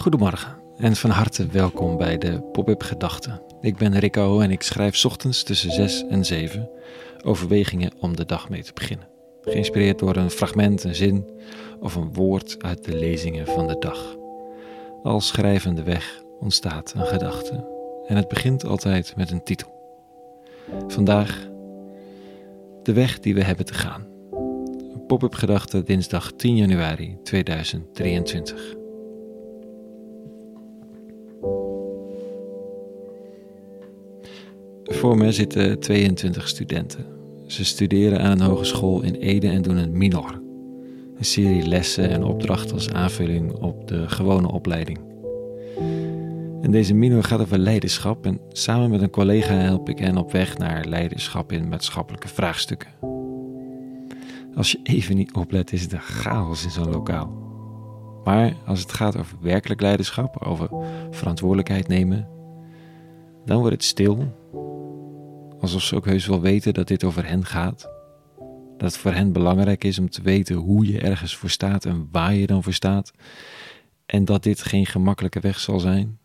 Goedemorgen en van harte welkom bij de Pop-up Gedachten. Ik ben Rico en ik schrijf ochtends tussen 6 en 7 overwegingen om de dag mee te beginnen. Geïnspireerd door een fragment, een zin of een woord uit de lezingen van de dag. Al schrijvende weg ontstaat een gedachte en het begint altijd met een titel. Vandaag de weg die we hebben te gaan. Pop-up gedachte dinsdag 10 januari 2023. Voor me zitten 22 studenten. Ze studeren aan een hogeschool in Ede en doen een minor. Een serie lessen en opdrachten als aanvulling op de gewone opleiding. En deze minor gaat over leiderschap en samen met een collega help ik hen op weg naar leiderschap in maatschappelijke vraagstukken. Als je even niet oplet is het een chaos in zo'n lokaal. Maar als het gaat over werkelijk leiderschap, over verantwoordelijkheid nemen, dan wordt het stil alsof ze ook heus wel weten dat dit over hen gaat. Dat het voor hen belangrijk is om te weten hoe je ergens voor staat en waar je dan voor staat. En dat dit geen gemakkelijke weg zal zijn.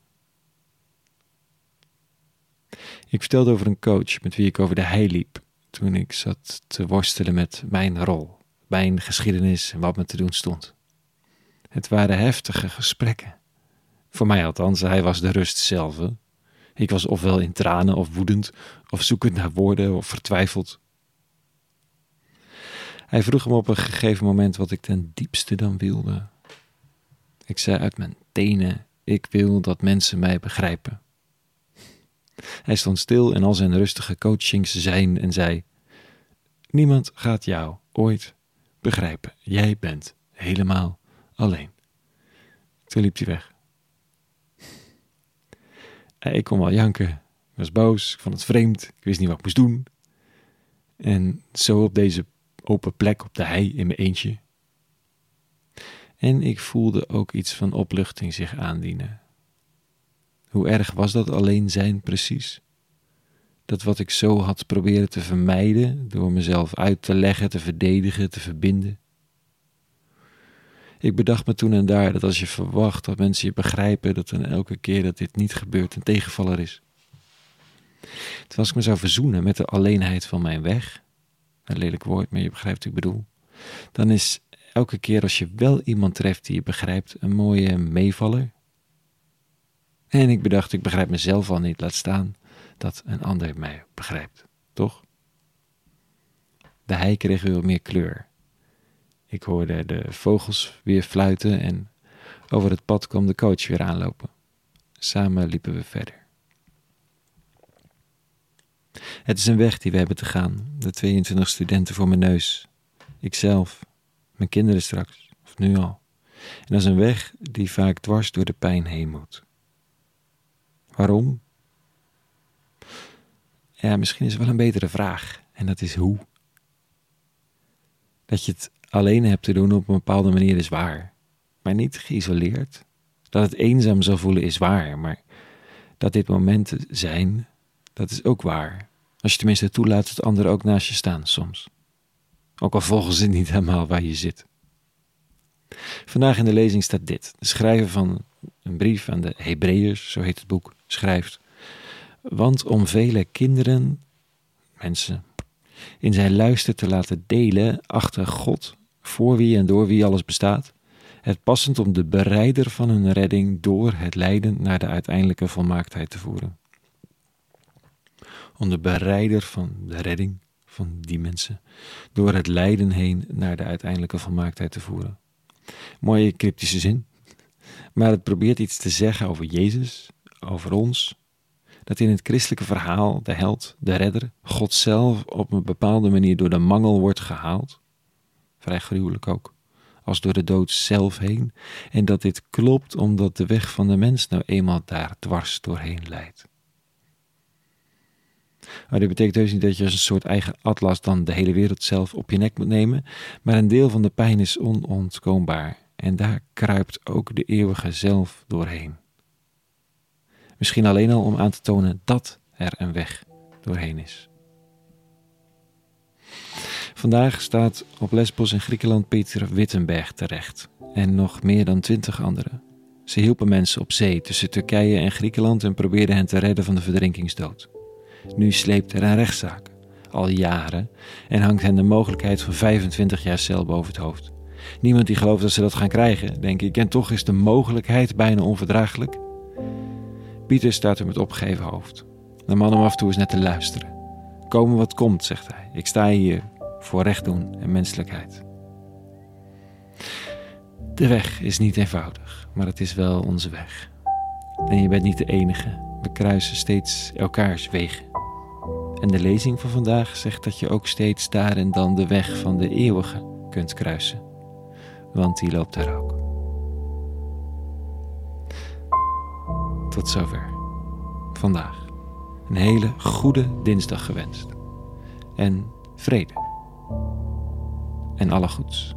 Ik vertelde over een coach met wie ik over de hei liep toen ik zat te worstelen met mijn rol, mijn geschiedenis en wat me te doen stond. Het waren heftige gesprekken. Voor mij althans, hij was de rust zelf. Ik was ofwel in tranen of woedend, of zoekend naar woorden of vertwijfeld. Hij vroeg me op een gegeven moment wat ik ten diepste dan wilde. Ik zei uit mijn tenen: Ik wil dat mensen mij begrijpen. Hij stond stil en al zijn rustige coachings zijn en zei: Niemand gaat jou ooit begrijpen. Jij bent helemaal alleen. Toen liep hij weg. Ik kon wel janken. Ik was boos, ik vond het vreemd, ik wist niet wat ik moest doen. En zo op deze open plek op de hei in mijn eentje. En ik voelde ook iets van opluchting zich aandienen. Hoe erg was dat alleen zijn precies? Dat wat ik zo had proberen te vermijden door mezelf uit te leggen, te verdedigen, te verbinden. Ik bedacht me toen en daar dat als je verwacht dat mensen je begrijpen, dat dan elke keer dat dit niet gebeurt een tegenvaller is. Terwijl als ik me zou verzoenen met de alleenheid van mijn weg, een lelijk woord, maar je begrijpt wat ik bedoel, dan is elke keer als je wel iemand treft die je begrijpt, een mooie meevaller. En ik bedacht, ik begrijp mezelf al niet, laat staan dat een ander mij begrijpt, toch? De hei kreeg weer meer kleur. Ik hoorde de vogels weer fluiten en over het pad kwam de coach weer aanlopen. Samen liepen we verder. Het is een weg die we hebben te gaan, de 22 studenten voor mijn neus, ikzelf, mijn kinderen straks, of nu al. En dat is een weg die vaak dwars door de pijn heen moet. Waarom? Ja, misschien is het wel een betere vraag, en dat is hoe. Dat je het alleen hebt te doen op een bepaalde manier is waar, maar niet geïsoleerd. Dat het eenzaam zal voelen is waar, maar dat dit momenten zijn, dat is ook waar. Als je tenminste toelaat dat anderen ook naast je staan soms. Ook al volgen ze niet helemaal waar je zit. Vandaag in de lezing staat dit. De schrijver van een brief aan de Hebreeërs, zo heet het boek, schrijft: Want om vele kinderen, mensen, in zijn luister te laten delen achter God voor wie en door wie alles bestaat, het passend om de bereider van hun redding door het lijden naar de uiteindelijke volmaaktheid te voeren. Om de bereider van de redding van die mensen door het lijden heen naar de uiteindelijke volmaaktheid te voeren. Mooie cryptische zin, maar het probeert iets te zeggen over Jezus, over ons, dat in het christelijke verhaal de held, de redder, God zelf op een bepaalde manier door de mangel wordt gehaald vrij gruwelijk ook, als door de dood zelf heen, en dat dit klopt omdat de weg van de mens nou eenmaal daar dwars doorheen leidt. Maar dit betekent dus niet dat je als een soort eigen atlas dan de hele wereld zelf op je nek moet nemen, maar een deel van de pijn is onontkoombaar en daar kruipt ook de eeuwige zelf doorheen. Misschien alleen al om aan te tonen dat er een weg doorheen is. Vandaag staat op Lesbos in Griekenland Peter Wittenberg terecht en nog meer dan twintig anderen. Ze hielpen mensen op zee tussen Turkije en Griekenland en probeerden hen te redden van de verdrinkingsdood. Nu sleept er een rechtszaak, al jaren, en hangt hen de mogelijkheid van 25 jaar cel boven het hoofd. Niemand die gelooft dat ze dat gaan krijgen, denk ik, en toch is de mogelijkheid bijna onverdraaglijk. Pieter staat er met opgeheven hoofd. De man om af en toe is net te luisteren. Komen wat komt, zegt hij. Ik sta hier voor recht doen en menselijkheid. De weg is niet eenvoudig, maar het is wel onze weg. En je bent niet de enige. We kruisen steeds elkaars wegen. En de lezing van vandaag zegt dat je ook steeds daar en dan de weg van de eeuwige kunt kruisen. Want die loopt daar ook. Tot zover. Vandaag. Een hele goede dinsdag gewenst. En vrede. En alle goeds.